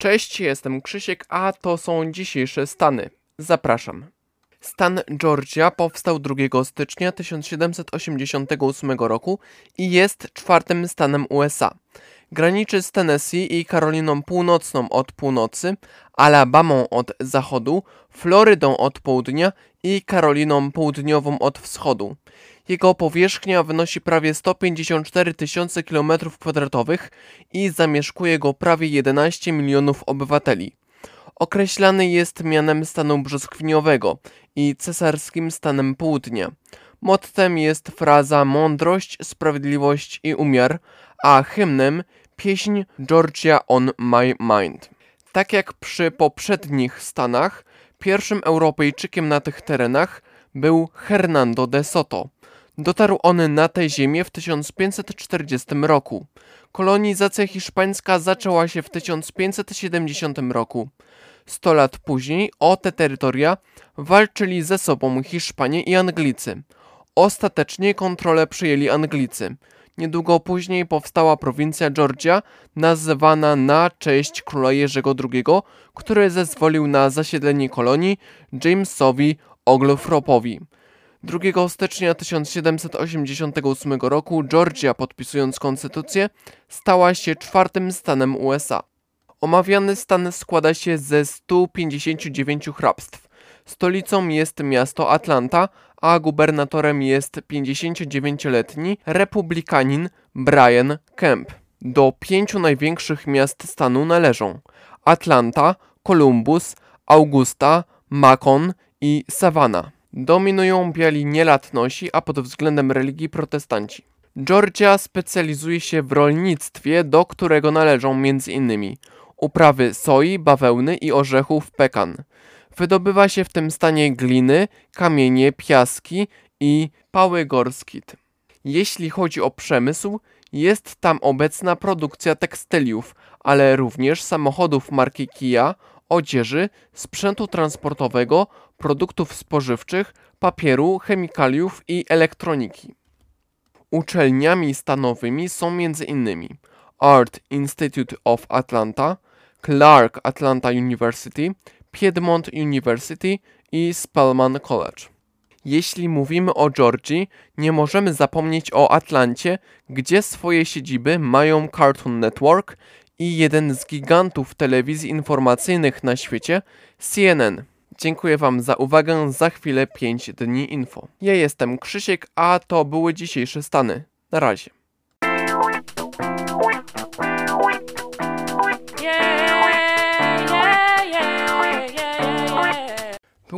Cześć, jestem Krzysiek, a to są dzisiejsze stany. Zapraszam. Stan Georgia powstał 2 stycznia 1788 roku i jest czwartym stanem USA. Graniczy z Tennessee i Karoliną Północną od północy, Alabamą od zachodu, Florydą od południa i Karoliną Południową od wschodu. Jego powierzchnia wynosi prawie 154 tysiące km2 i zamieszkuje go prawie 11 milionów obywateli. Określany jest mianem stanu brzoskwiniowego i cesarskim stanem południa. Mottem jest fraza mądrość, sprawiedliwość i umiar, a hymnem pieśń Georgia on my mind. Tak jak przy poprzednich stanach, pierwszym Europejczykiem na tych terenach był Hernando de Soto. Dotarł on na tę ziemię w 1540 roku. Kolonizacja hiszpańska zaczęła się w 1570 roku. Sto lat później o te terytoria walczyli ze sobą Hiszpanie i Anglicy. Ostatecznie kontrolę przyjęli Anglicy. Niedługo później powstała prowincja Georgia, nazywana na cześć króla Jerzego II, który zezwolił na zasiedlenie kolonii Jamesowi Oglethorpe'owi. 2 stycznia 1788 roku Georgia, podpisując konstytucję, stała się czwartym stanem USA. Omawiany stan składa się ze 159 hrabstw. Stolicą jest miasto Atlanta, a gubernatorem jest 59-letni republikanin Brian Kemp. Do pięciu największych miast stanu należą Atlanta, Columbus, Augusta, Macon i Savannah. Dominują biali nielatnosi, a pod względem religii protestanci. Georgia specjalizuje się w rolnictwie, do którego należą m.in. uprawy soi, bawełny i orzechów pekan. Wydobywa się w tym stanie gliny, kamienie, piaski i pały gorskit. Jeśli chodzi o przemysł, jest tam obecna produkcja tekstyliów, ale również samochodów marki Kia, odzieży, sprzętu transportowego, produktów spożywczych, papieru, chemikaliów i elektroniki. Uczelniami stanowymi są m.in. Art Institute of Atlanta, Clark Atlanta University, Piedmont University i Spelman College. Jeśli mówimy o Georgii, nie możemy zapomnieć o Atlancie, gdzie swoje siedziby mają Cartoon Network i jeden z gigantów telewizji informacyjnych na świecie, CNN. Dziękuję Wam za uwagę, za chwilę 5 dni info. Ja jestem Krzysiek, a to były dzisiejsze stany. Na razie.